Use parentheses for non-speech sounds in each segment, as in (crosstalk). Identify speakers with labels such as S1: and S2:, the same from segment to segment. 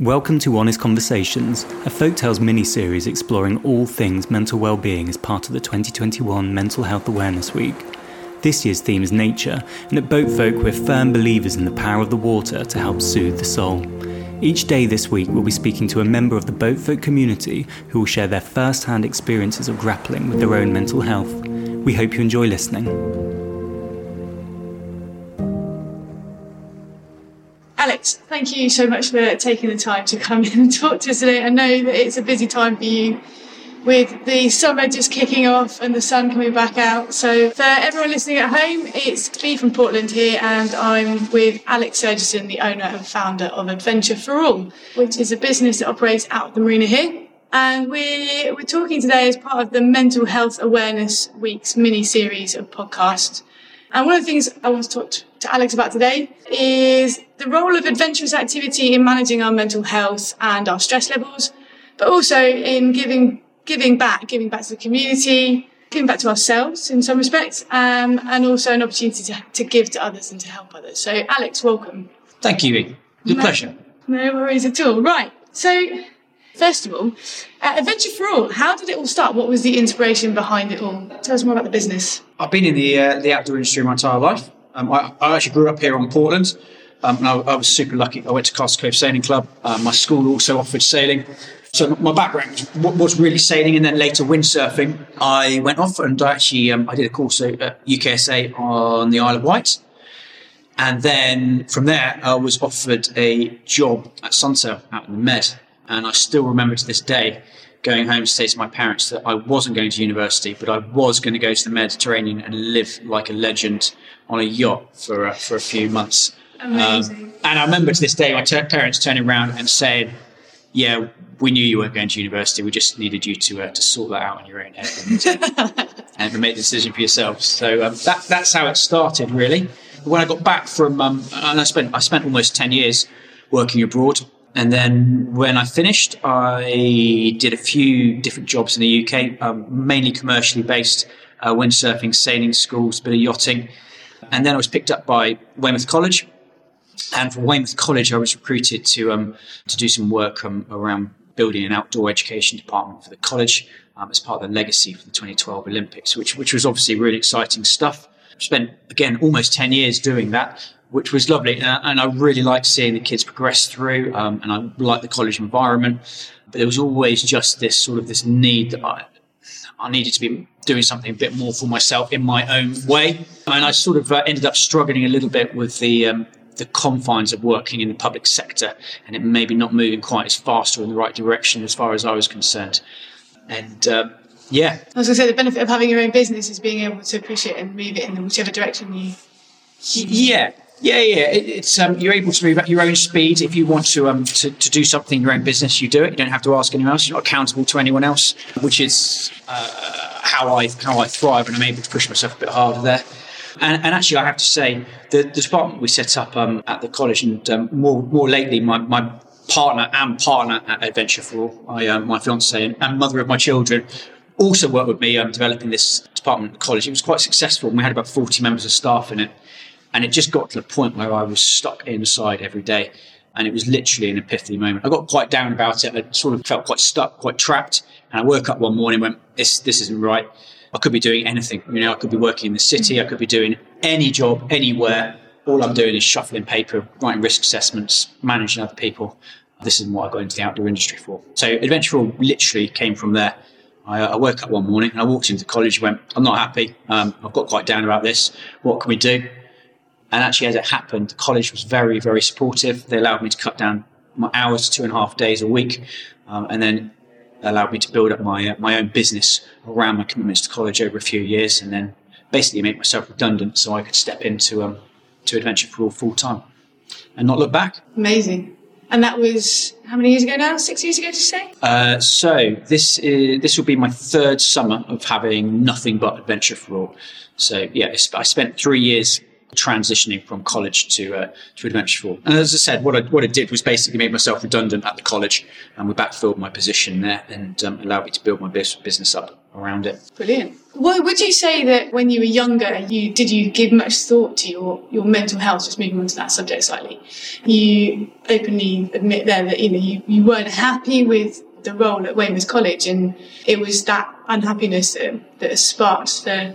S1: Welcome to Honest Conversations, a Folktales mini series exploring all things mental well-being as part of the 2021 Mental Health Awareness Week. This year's theme is nature, and at Boat Folk we're firm believers in the power of the water to help soothe the soul. Each day this week we'll be speaking to a member of the Boat Folk community who will share their first-hand experiences of grappling with their own mental health. We hope you enjoy listening.
S2: Thank you so much for taking the time to come (laughs) in and talk to us today. I know that it's a busy time for you with the summer just kicking off and the sun coming back out. So, for everyone listening at home, it's Bea from Portland here, and I'm with Alex Surgeson, the owner and founder of Adventure for All, which is a business that operates out of the marina here. And we're, we're talking today as part of the Mental Health Awareness Week's mini series of podcasts. And one of the things I want to talk to Alex about today is the role of adventurous activity in managing our mental health and our stress levels, but also in giving giving back, giving back to the community, giving back to ourselves in some respects, um, and also an opportunity to, to give to others and to help others. So, Alex, welcome.
S3: Thank you. It's a
S2: No.
S3: pleasure.
S2: No worries at all. Right. So, first of all, uh, Adventure for All, how did it all start? What was the inspiration behind it all? Tell us more about the business.
S3: I've been in the uh, the outdoor industry my entire life. Um, I, I actually grew up here on Portland, um, and I, I was super lucky. I went to Castle Cove Sailing Club. Um, my school also offered sailing. So my background was, really sailing, and then later windsurfing. I went off and I actually um, I did a course at UKSA on the Isle of Wight. And then from there, I was offered a job at Sunsail out in the Med. And I still remember to this day going home to say to my parents that I wasn't going to university, but I was going to go to the Mediterranean and live like a legend on a yacht for, uh, for a few months.
S2: Amazing.
S3: and I remember to this day my t- parents turning around and saying, yeah, we knew you weren't going to university. We just needed you to uh, to sort that out on your own head and, (laughs) and make the decision for yourselves. So um, that that's how it started, really. When I got back from, um, and I spent I spent almost ten years working abroad, and then when I finished, I did a few different jobs in the UK, um, mainly commercially based, uh, windsurfing, sailing schools, a bit of yachting, and then I was picked up by Weymouth College, and from Weymouth College, I was recruited to um, to do some work um, around building an outdoor education department for the college um, as part of the legacy for the 2012 Olympics, which which was obviously really exciting stuff. Spent again almost 10 years doing that, which was lovely, and, and I really liked seeing the kids progress through, um, and I liked the college environment. But there was always just this sort of this need that I I needed to be doing something a bit more for myself in my own way. And I sort of uh, ended up struggling a little bit with the um, the confines of working in the public sector, and it maybe not moving quite as fast or in the right direction as far as I was concerned. And um, yeah,
S2: I was going to say the benefit of having your own business is being able to push it and move it in whichever direction you.
S3: yeah. Yeah, yeah. It, it's um, you're able to move at your own speed. If you want to, um, to to do something in your own business, you do it. You don't have to ask anyone else. You're not accountable to anyone else, which is uh, how I how I thrive, and I'm able to push myself a bit harder there. And, and actually, I have to say, the, the department we set up um, at the college, and um, more more lately, my, my partner and partner at Adventure for All, I, um, my fiance and, and mother of my children, also worked with me um, developing this department at the college. It was quite successful. and We had about 40 members of staff in it. And it just got to the point where I was stuck inside every day. And it was literally an epiphany moment. I got quite down about it. I sort of felt quite stuck, quite trapped. And I woke up one morning and went, this, this isn't right. I could be doing anything. You know, I could be working in the city. I could be doing any job, anywhere. All I'm doing is shuffling paper, writing risk assessments, managing other people. This isn't what I got into the outdoor industry for. So All literally came from there. I, I woke up one morning and I walked into college, went, I'm not happy. Um, I've got quite down about this. What can we do? And actually, as it happened, the college was very, very supportive. They allowed me to cut down my hours to two and a half days a week, um, and then allowed me to build up my uh, my own business around my commitments to college over a few years, and then basically make myself redundant so I could step into um, to Adventure for All full time and not look back.
S2: Amazing. And that was how many years ago now? Six years ago, did you say?
S3: Uh, so this is this will be my third summer of having nothing but Adventure for All. So yeah, I spent three years transitioning from college to uh, to Adventure All. And as I said, what I what I did was basically made myself redundant at the college, and we backfilled my position there and um, allowed me to build my business up. around it.
S2: Brilliant. Well, would you say that when you were younger, you did you give much thought to your, your mental health? Just moving on to that subject slightly, you openly admit there that you know you, you weren't happy with the role at Weymouth College, and it was that unhappiness that, that sparked the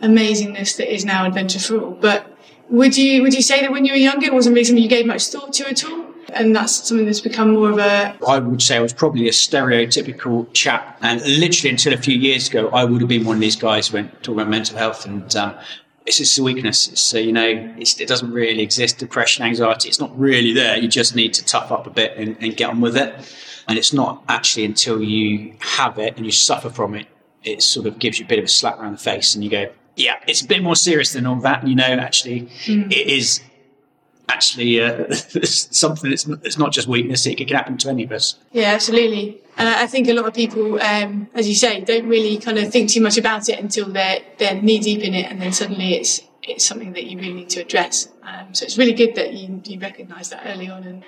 S2: amazingness that is now Adventure for All. But would you would you say that when you were younger, it wasn't really something you gave much thought to at all? And that's something that's become more of a.
S3: I would say I was probably a stereotypical chap, and literally until a few years ago, I would have been one of these guys when talking about mental health and. Um, it's just a weakness. It's, uh, you know, it doesn't really exist. Depression, anxiety, it's not really there. You just need to tough up a bit and, and get on with it. And it's not actually until you have it and you suffer from it, it sort of gives you a bit of a slap around the face and you go, yeah, it's a bit more serious than all that. You know, actually, mm. it is actually uh, (laughs) something that's it's not just weakness; it can happen to any of us.
S2: Yeah, absolutely. And I think a lot of people, um, as you say, don't really kind of think too much about it until they're they're knee deep in it, and then suddenly it's it's something that you really need to address. Um, so it's really good that you you recognise that early on and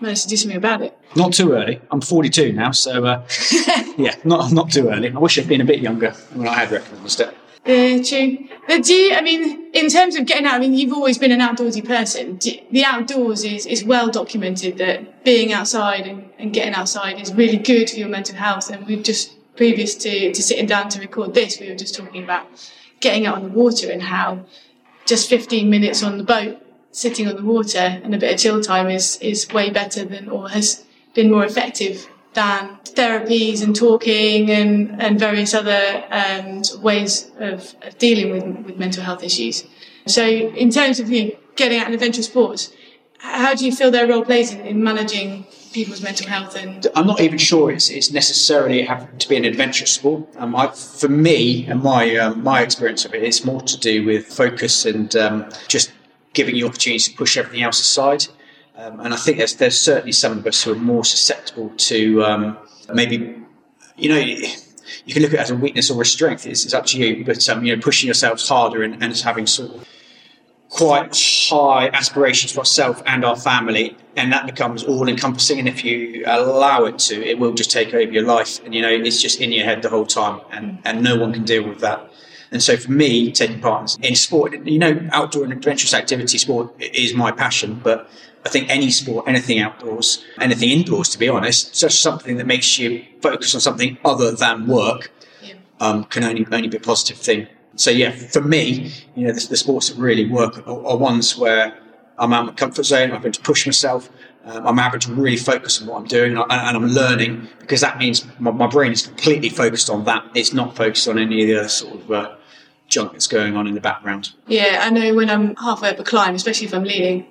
S2: managed to do something about it.
S3: Not too early. I'm 42 now, so uh, (laughs) yeah, not not too early. I wish I'd been a bit younger when I had recognised it.
S2: Uh, true. But do you, I mean, in terms of getting out, I mean, you've always been an outdoorsy person. Do, the outdoors is, is well documented that being outside and, and getting outside is really good for your mental health. And we've just, previous to, to sitting down to record this, we were just talking about getting out on the water and how just 15 minutes on the boat, sitting on the water and a bit of chill time is, is way better than, or has been more effective than therapies and talking and, and various other um, ways of, dealing with, with mental health issues. So, in terms of you know, getting out and adventure sports, how do you feel their role plays in, in managing people's mental health? And
S3: I'm not even sure it's, it's necessarily having to be an adventure sport. Um, I, for me and my um, my experience of it, it's more to do with focus and um, just giving you opportunities to push everything else aside. Um, and I think there's, there's certainly some of us who are more susceptible to um, maybe, you know, you can look at it as a weakness or a strength. It's, it's up to you. But um, you know, pushing yourselves harder and, and having sort of quite high aspirations for ourselves and our family, and that becomes all encompassing. And if you allow it to, it will just take over your life. And you know, it's just in your head the whole time, and and no one can deal with that. And so for me, taking part in sport, you know, outdoor and adventurous activity sport is my passion, but I think any sport, anything outdoors, anything indoors, to be honest, just something that makes you focus on something other than work um, can only only be a positive thing. So yeah, for me, you know, the, the sports that really work are, are, ones where I'm out of my comfort zone. I'm having to push myself. Um, I'm having to really focus on what I'm doing, and, I, am learning because that means my, my, brain is completely focused on that. It's not focused on any of the other sort of uh, junk that's going on in the background.
S2: Yeah, I know when I'm halfway up a climb, especially if I'm leading,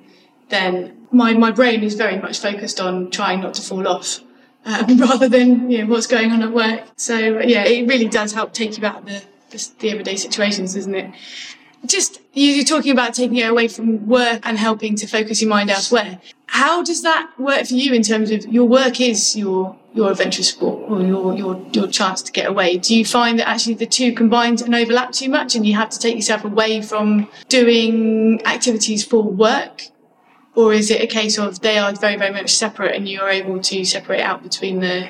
S2: then my, my brain is very much focused on trying not to fall off um, (laughs) rather than you know, what's going on at work. So, yeah, it really does help take you out of the, the, the everyday situations, doesn't it? Just you, are talking about taking it away from work and helping to focus your mind elsewhere. How does that work for you in terms of your work is your your adventure sport or your, your your chance to get away? Do you find that actually the two combined and overlap too much and you have to take yourself away from doing activities for work or is it a case of they are very very much separate and you're able to separate out between the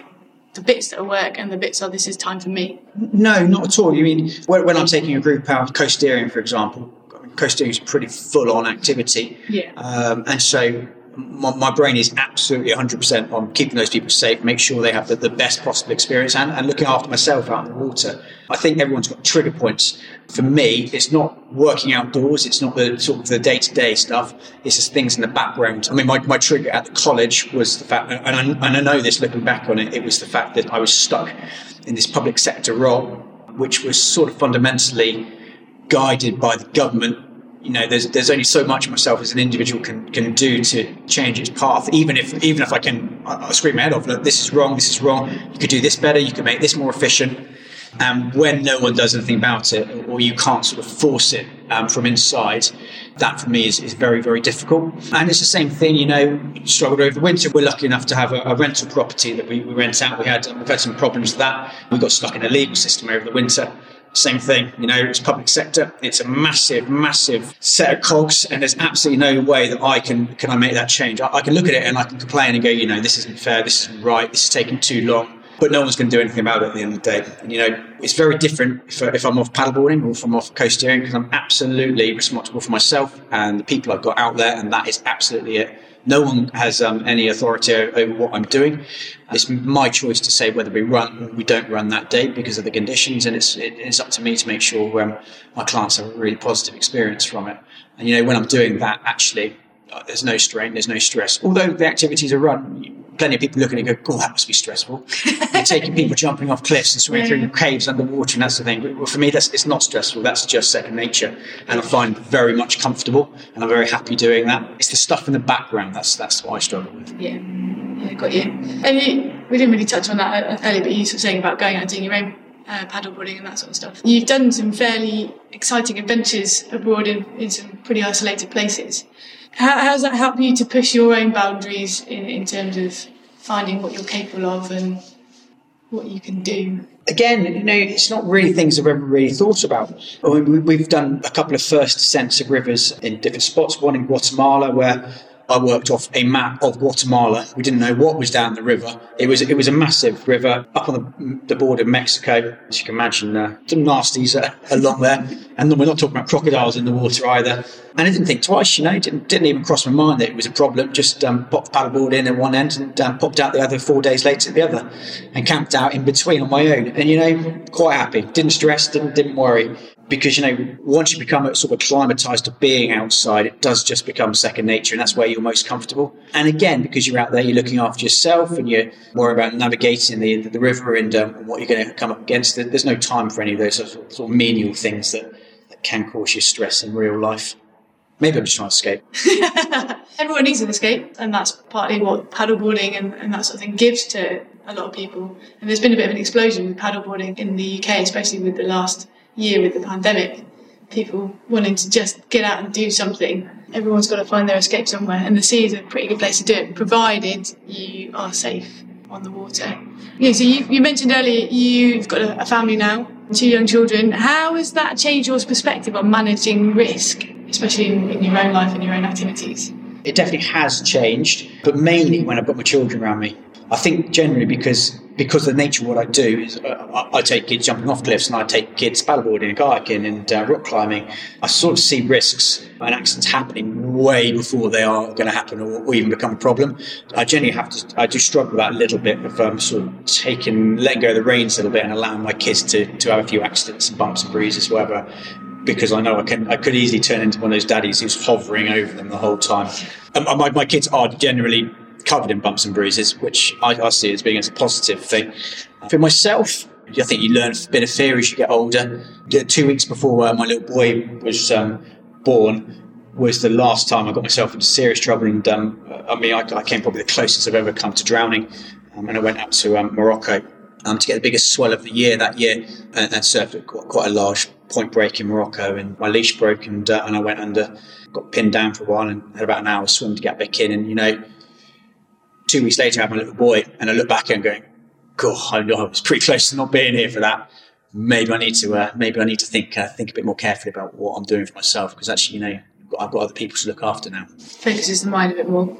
S2: the bits that are work and the bits are this is time for me
S3: no not at all. You mean when, i'm taking a group out coasteering for example coasteering is a pretty full on activity.
S2: Yeah.
S3: Um, and so my, my, brain is absolutely 100% on keeping those people safe, make sure they have the, the best possible experience and, and, looking after myself out in the water. I think everyone's got trigger points. For me, it's not working outdoors. It's not the sort of the day to day stuff. It's just things in the background. I mean, my, my trigger at the college was the fact, and I, and I know this looking back on it, it was the fact that I was stuck in this public sector role, which was sort of fundamentally guided by the government you know, there's there's only so much myself as an individual can can do to change its path. Even if even if I can I, I scream my head off, look, this is wrong, this is wrong. You could do this better. You could make this more efficient. And when no one does anything about it, or you can't sort of force it um, from inside, that for me is, is very, very difficult. And it's the same thing, you know, struggled over the winter. We're lucky enough to have a, a rental property that we, we, rent out. We had, we've had some problems with that. We got stuck in a legal system over the winter. Same thing, you know, it's public sector. It's a massive, massive set of cogs, and there's absolutely no way that I can can I make that change. I, I can look at it and I can complain and go, you know, this isn't fair, this isn't right, this is taking too long. But no one's going to do anything about it at the end of the day. And, you know, it's very different if, if I'm off paddleboarding or if I'm off coasteering because I'm absolutely responsible for myself and the people I've got out there, and that is absolutely it. No one has um, any authority over what I'm doing. It's my choice to say whether we run or we don't run that day because of the conditions, and it's it, it's up to me to make sure um, my clients have a really positive experience from it. And you know, when I'm doing that, actually, uh, there's no strain, there's no stress. Although the activities are run, plenty of people looking and go, "Oh, that must be stressful." You're taking people jumping off cliffs and swimming through caves underwater, and that's the thing. Well, for me, that's it's not stressful. That's just second nature, and I find very much comfortable, and I'm very happy doing that. It's the stuff in the background that's that's what I struggle with.
S2: Yeah, yeah, got you. And you, we didn't really touch on that earlier, but you were saying about going out and doing your own uh, paddleboarding and that sort of stuff. You've done some fairly exciting adventures abroad in, in some pretty isolated places. How, does that help you to push your own boundaries in, in terms of finding what you're capable of and what you can do?
S3: Again, you know, it's not really things I've ever really thought about. I mean, we've done a couple of first descents of rivers in different spots. One in Guatemala, where I worked off a map of Guatemala. We didn't know what was down the river. It was it was a massive river up on the, the border of Mexico. As you can imagine, uh, some nasties uh, (laughs) along there. And we're not talking about crocodiles in the water either. And I didn't think twice, you know, didn't, didn't even cross my mind that it was a problem. Just um, popped paddleboard in at one end and um, popped out the other four days later at the other and camped out in between on my own. And, you know, quite happy. Didn't stress, didn't, didn't worry because you know once you become sort of acclimatized to being outside it does just become second nature and that's where you're most comfortable. And again because you're out there you're looking after yourself and you're more about navigating the, the river and um, what you're going to come up against there's no time for any of those sort of, sort of menial things that, that can cause you stress in real life. Maybe i'm just trying to escape (laughs)
S2: everyone needs an escape and that's partly what paddleboarding and, and that sort of thing gives to a lot of people. And there's been a bit of an explosion with paddleboarding in the uk especially with the last year with the pandemic, people wanting to just get out and do something. Everyone's got to find their escape somewhere, and the sea is a pretty good place to do it, provided you are safe on the water. Yeah, so you, you mentioned earlier you've got a, a family now, two young children. How has that changed your perspective on managing risk, especially in, in your own life and your own activities?
S3: It definitely has changed, but mainly when I've got my children around me. I think generally because because the nature of what I do is uh, I, take kids jumping off cliffs and I take kids paddleboarding and kayaking and uh, rock climbing. I sort of see risks and accidents happening way before they are going to happen or, or, even become a problem. I generally have to, I do struggle with that a little bit of um, sort of taking, letting go of the reins a little bit and allowing my kids to, to have a few accidents and bumps and bruises, whatever because I know I can I could easily turn into one of those daddies who's hovering over them the whole time. Um, my, my kids are generally covered in bumps and bruises, which I, I see as being as a positive thing. For myself, I think you learn a bit of fear as you get older. Two weeks before uh, my little boy was um, born was the last time I got myself into serious trouble. And um, I mean, I, I, came probably the closest I've ever come to drowning. Um, and I went up to um, Morocco um, to get the biggest swell of the year that year and, and surfed at quite, quite, a large point break in Morocco. And my leash broke and, uh, and I went under, got pinned down for a while and had about an hour swim to get back in. And, you know, two weeks later, I have my little boy, and I look back and going, God, I was pretty close to not being here for that. Maybe I need to, uh, maybe I need to think, uh, think a bit more carefully about what I'm doing for myself because actually, you know, I've got other people to look after now.
S2: Focuses the mind a bit more.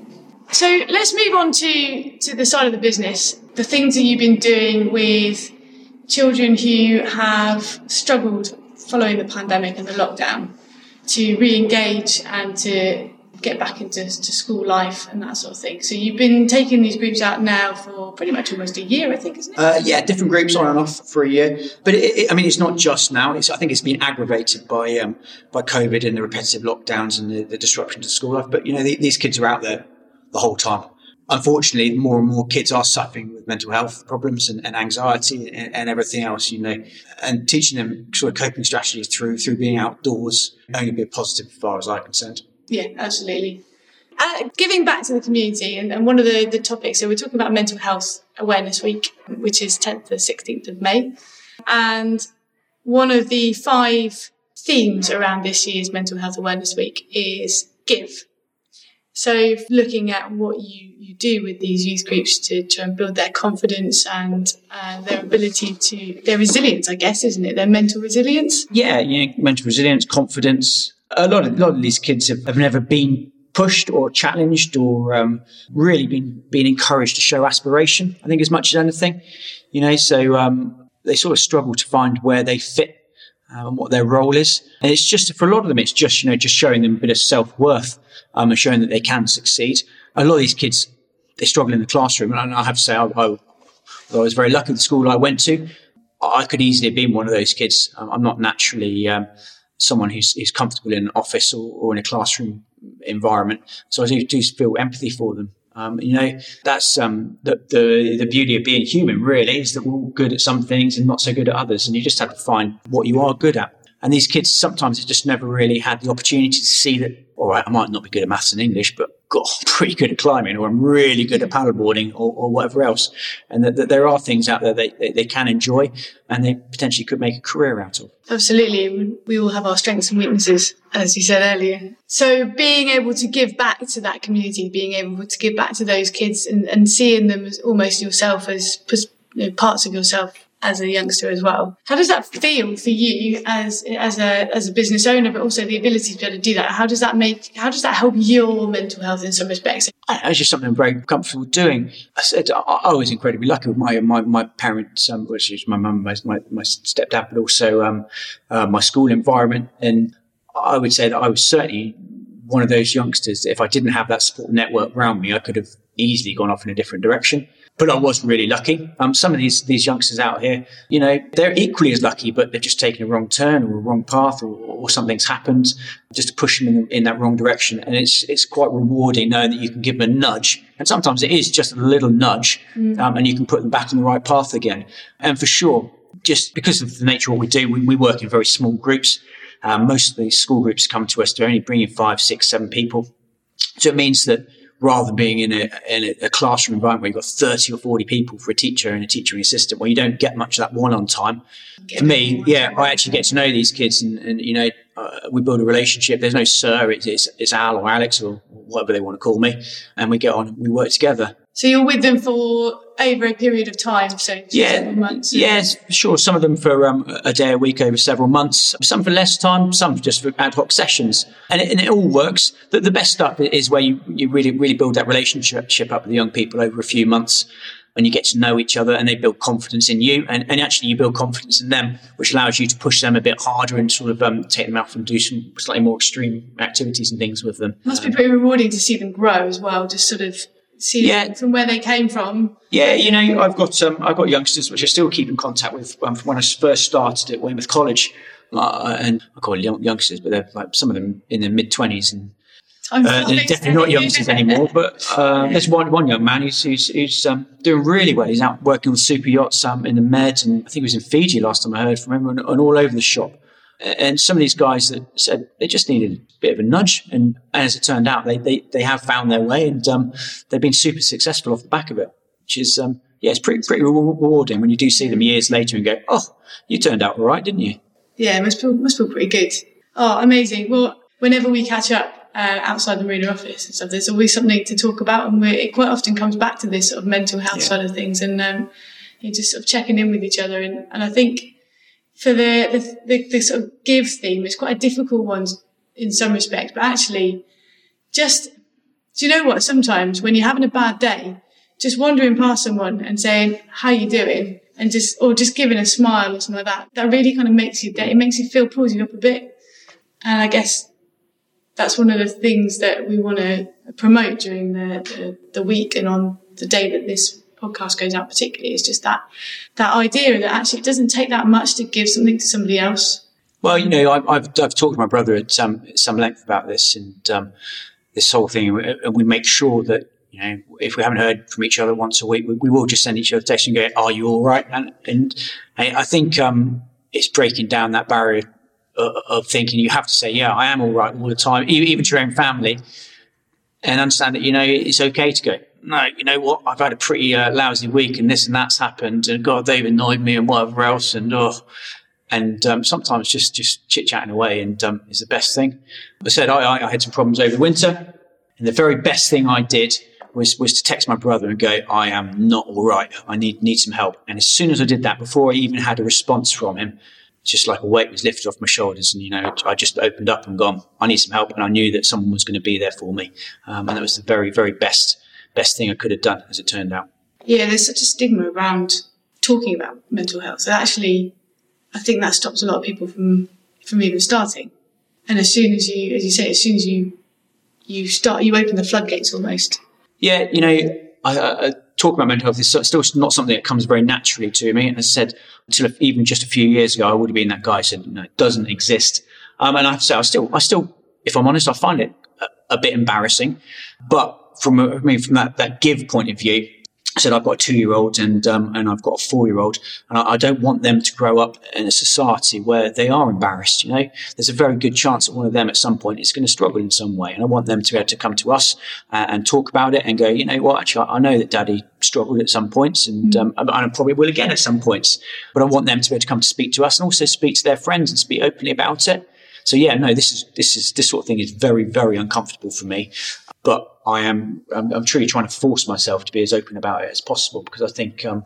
S2: So let's move on to to the side of the business. The things that you've been doing with children who have struggled following the pandemic and the lockdown to re-engage and to get back into to school life and that sort of thing. So you've been taking these groups out now for pretty much almost a year, I think, isn't it?
S3: Uh, yeah, different groups on and off for a year. But it, it, I mean, it's not just now. It's, I think it's been aggravated by um, by COVID and the repetitive lockdowns and the, the disruption to school life. But you know, the, these kids are out there the whole time. Unfortunately, more and more kids are suffering with mental health problems and, and anxiety and, and, everything else, you know, and teaching them sort of coping strategies through through being outdoors only be a positive as far as I'm concerned.
S2: Yeah, absolutely. Uh, giving back to the community, and, and, one of the, the topics, so we're talking about Mental Health Awareness Week, which is 10th to 16th of May. And one of the five themes around this year's Mental Health Awareness Week is give. So looking at what you, you do with these youth groups to try and build their confidence and uh, their ability to, their resilience, I guess, isn't it? Their mental resilience?
S3: Yeah, you know, mental resilience, confidence, a lot of a lot of these kids have, have never been pushed or challenged or um, really been been encouraged to show aspiration. I think as much as anything, you know. So um, they sort of struggle to find where they fit um, and what their role is. And it's just for a lot of them, it's just you know just showing them a bit of self worth um, and showing that they can succeed. A lot of these kids they struggle in the classroom, and I have to say I, I, I was very lucky. With the school I went to, I could easily have been one of those kids. I'm not naturally um, someone who's, who's, comfortable in an office or, or, in a classroom environment, so I do, do feel empathy for them. Um, you know, that's um, the, the, the beauty of being human. Really, is that we're all good at some things and not so good at others, and you just have to find what you are good at. And these kids sometimes just never really had the opportunity to see that. All right, I might not be good at maths and English, but God, I'm (laughs) pretty good at climbing, or I'm really good at paddleboarding, or, or whatever else. And that, that, there are things out there they, they, they can enjoy, and they potentially could make a career out of.
S2: Absolutely, we all have our strengths and weaknesses, as you said earlier. So, being able to give back to that community, being able to give back to those kids, and, and seeing them as almost yourself as you know, parts of yourself as a youngster as well. How does that feel for you as as a as a business owner, but also the ability to be able to do that? How does that make how does that help your mental health in some respects?
S3: It's just something I'm very comfortable doing. I said I, was incredibly lucky with my my, my parents, um, which is my mum, my, my, my stepdad, but also um, uh, my school environment. And I would say that I was certainly one of those youngsters that if I didn't have that support network around me, I could have easily gone off in a different direction but I was really lucky. Um, some of these these youngsters out here, you know, they're equally as lucky, but they've just taken a wrong turn or a wrong path, or, or something's happened just to push them in, in, that wrong direction. And it's it's quite rewarding knowing that you can give them a nudge, and sometimes it is just a little nudge, mm. um, and you can put them back on the right path again. And for sure, just because of the nature of what we do, we, we work in very small groups. Um, most of these school groups come to us; they're only bringing five, six, seven people. So it means that rather than being in a, in a classroom environment where you've got 30 or 40 people for a teacher and a teaching assistant where you don't get much of that one on time. For me, yeah, I actually get to know these kids and, and you know, uh, we build a relationship. There's no sir, it's, it's, it's Al or Alex or whatever they want to call me. And we get on, we work together.
S2: So you're with them for over a period of time, so
S3: yeah,
S2: months.
S3: Yes, sure. Some of them for um, a day a week over several months. Some for less time. Some just for ad hoc sessions, and it, and it all works. The, the best stuff is where you, you really really build that relationship up with the young people over a few months. And you get to know each other and they build confidence in you and, and actually you build confidence in them, which allows you to push them a bit harder and sort of um, take them out and do some slightly more extreme activities and things with them.
S2: It must be pretty rewarding to see them grow as well, just sort of yeah. from where they came from.
S3: Yeah, you know, I've got um, I've got youngsters which I still keep in contact with um, from when I first started at Weymouth College, uh, and I call them youngsters, but they're like some of them in their mid twenties and. Uh, they're definitely not youngsters anymore, but uh, there's one one young man who's who's, who's um, doing really well. He's out working on super yachts um, in the Med, and I think he was in Fiji last time I heard from him, and, and all over the shop. And some of these guys that said they just needed a bit of a nudge. And as it turned out, they, they, they have found their way and um, they've been super successful off the back of it, which is, um, yeah, it's pretty, pretty rewarding when you do see them years later and go, oh, you turned out all right, didn't you?
S2: Yeah, it must feel, must feel pretty good. Oh, amazing. Well, whenever we catch up uh, outside the marina office and stuff, there's always something to talk about. And it quite often comes back to this sort of mental health yeah. side of things and um, you're just sort of checking in with each other. And, and I think for the, the, the, the sort of give theme, it's quite a difficult one in some respects, but actually just, do you know what? Sometimes when you're having a bad day, just wandering past someone and saying, how you doing? And just, or just giving a smile or something like that, that really kind of makes your day. It makes you feel, pulls you up a bit. And I guess that's one of the things that we want to promote during the, the, the week and on the day that this podcast goes out particularly is just that that idea that actually it doesn't take that much to give something to somebody else.
S3: Well, you know, I've, I've, I've talked to my brother at some some length about this and um, this whole thing, and we make sure that you know if we haven't heard from each other once a week, we, we will just send each other a text and go, "Are you all right?" And and I think um, it's breaking down that barrier of thinking you have to say, "Yeah, I am all right" all the time, even to your own family, and understand that you know it's okay to go no, you know what? I've had a pretty uh, lousy week, and this and that's happened, and God, they've annoyed me, and whatever else, and oh, and um, sometimes just just chit chatting away, and um, is the best thing. I said I, I had some problems over the winter, and the very best thing I did was was to text my brother and go, I am not all right. I need need some help. And as soon as I did that, before I even had a response from him, just like a weight was lifted off my shoulders, and you know, I just opened up and gone. I need some help, and I knew that someone was going to be there for me, um, and that was the very, very best best thing I could have done, as it turned out.
S2: Yeah, there's such a stigma around talking about mental health. So actually, I think that stops a lot of people from from even starting. And as soon as you, as you say, as soon as you you start, you open the floodgates almost.
S3: Yeah, you know, I, I talk about mental health is still not something that comes very naturally to me. And as I said, until even just a few years ago, I would have been that guy who said, no, it doesn't exist. Um, and I have to say, I still, I still, if I'm honest, I find it a, a bit embarrassing. But from, I mean, from that, that give point of view, I said I've got a two-year-old and um, and I've got a four-year-old, and I, I, don't want them to grow up in a society where they are embarrassed. You know, there's a very good chance that one of them at some point is going to struggle in some way, and I want them to be able to come to us uh, and talk about it and go, you know what, actually, I know that Daddy struggled at some points, and, mm. um, and I probably will again at some points, but I want them to be able to come to speak to us and also speak to their friends and speak openly about it. So yeah, no, this is this is this sort of thing is very very uncomfortable for me, but I am I'm, I'm, truly trying to force myself to be as open about it as possible because I think um,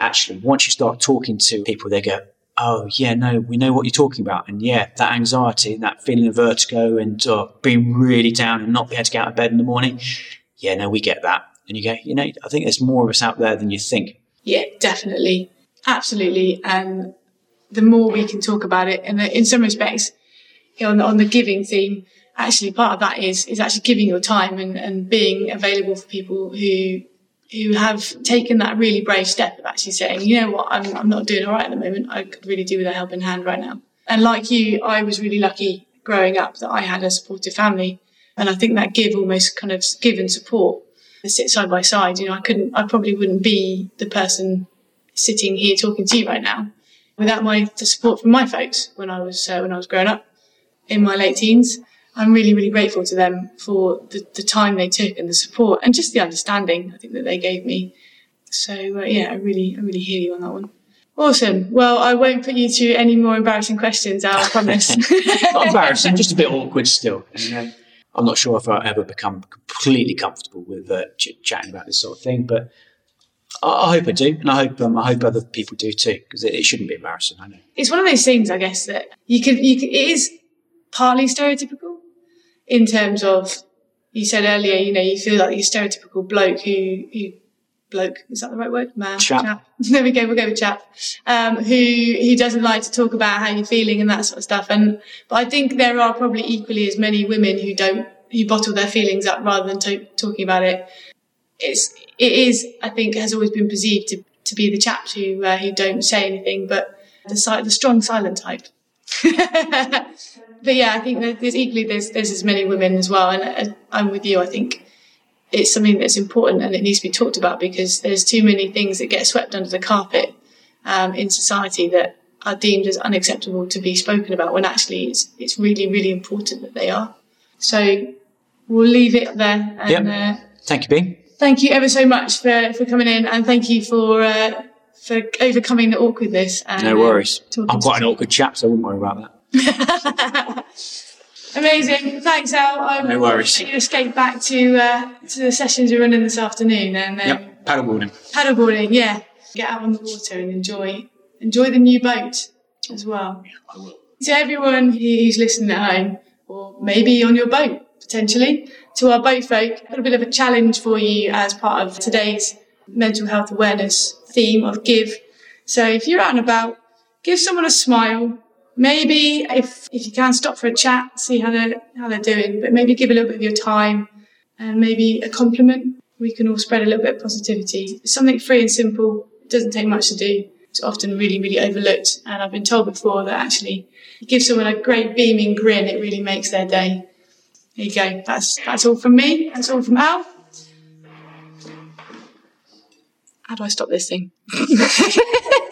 S3: actually once you start talking to people, they go, "Oh yeah, no, we know what you're talking about," and yeah, that anxiety, and that feeling of vertigo, and uh, being really down and not being able to get out of bed in the morning. Yeah, no, we get that, and you go, you know, I think there's more of us out there than you think.
S2: Yeah, definitely, absolutely, and the more we can talk about it, and in some respects, on on the giving theme actually part of that is is actually giving your time and, and being available for people who who have taken that really brave step of actually saying, you know what, I'm, I'm not doing all right at the moment. I could really do with a helping hand right now. And like you, I was really lucky growing up that I had a supportive family. And I think that give almost kind of give and support sit side by side. You know, I couldn't, I probably wouldn't be the person sitting here talking to you right now without my the support from my folks when I was uh, when I was growing up in my late teens. I'm really, really grateful to them for the, the time they took and the support and just the understanding I think that they gave me. So uh, yeah, I really, I really hear you on that one. Awesome. Well, I won't put you to any more embarrassing questions, I (laughs) promise.
S3: not embarrassing, just a bit awkward still. I'm not sure if I'll ever become completely comfortable with uh, ch- chatting about this sort of thing, but I, I hope I do, and I hope um, I hope other people do too, because it, it, shouldn't be embarrassing. I know
S2: it's one of those things, I guess, that you could, you could, it is partly stereotypical, in terms of you said earlier, you know, you feel like your stereotypical bloke who, who bloke is that the right word?
S3: Man, chap. chap. (laughs)
S2: there we go. We'll go with chap. Um, who who doesn't like to talk about how you're feeling and that sort of stuff. And but I think there are probably equally as many women who don't who bottle their feelings up rather than to, talking about it. It's it is I think has always been perceived to to be the chaps who uh, who don't say anything, but the the strong silent type. (laughs) but yeah, I think there's equally there's there's as many women as well, and uh, I'm with you. I think it's something that's important and it needs to be talked about because there's too many things that get swept under the carpet um, in society that are deemed as unacceptable to be spoken about when actually it's it's really really important that they are. So we'll leave it there.
S3: And, yep. Uh, thank you, Bea.
S2: Thank you ever so much for, for coming in, and thank you for uh, for overcoming the awkwardness. And,
S3: no worries. Uh, I'm quite an awkward chap, so I wouldn't worry about that. (laughs)
S2: Amazing. Thanks, Al.
S3: Um, no worries.
S2: You escape back to uh, to the sessions you're running this afternoon, and um,
S3: yep, paddleboarding.
S2: Paddleboarding, yeah. Get out on the water and enjoy enjoy the new boat as well.
S3: Yeah, I will.
S2: To everyone who's listening at home, or maybe on your boat potentially, to our boat folk, a bit of a challenge for you as part of today's mental health awareness theme of give. So if you're out and about, give someone a smile, maybe if if you can stop for a chat, see how they're how they're doing, but maybe give a little bit of your time and maybe a compliment. We can all spread a little bit of positivity. Something free and simple. It doesn't take much to do. It's often really, really overlooked. And I've been told before that actually you give someone a great beaming grin, it really makes their day. There you go. That's that's all from me. That's all from Al. How do I stop this thing? (laughs)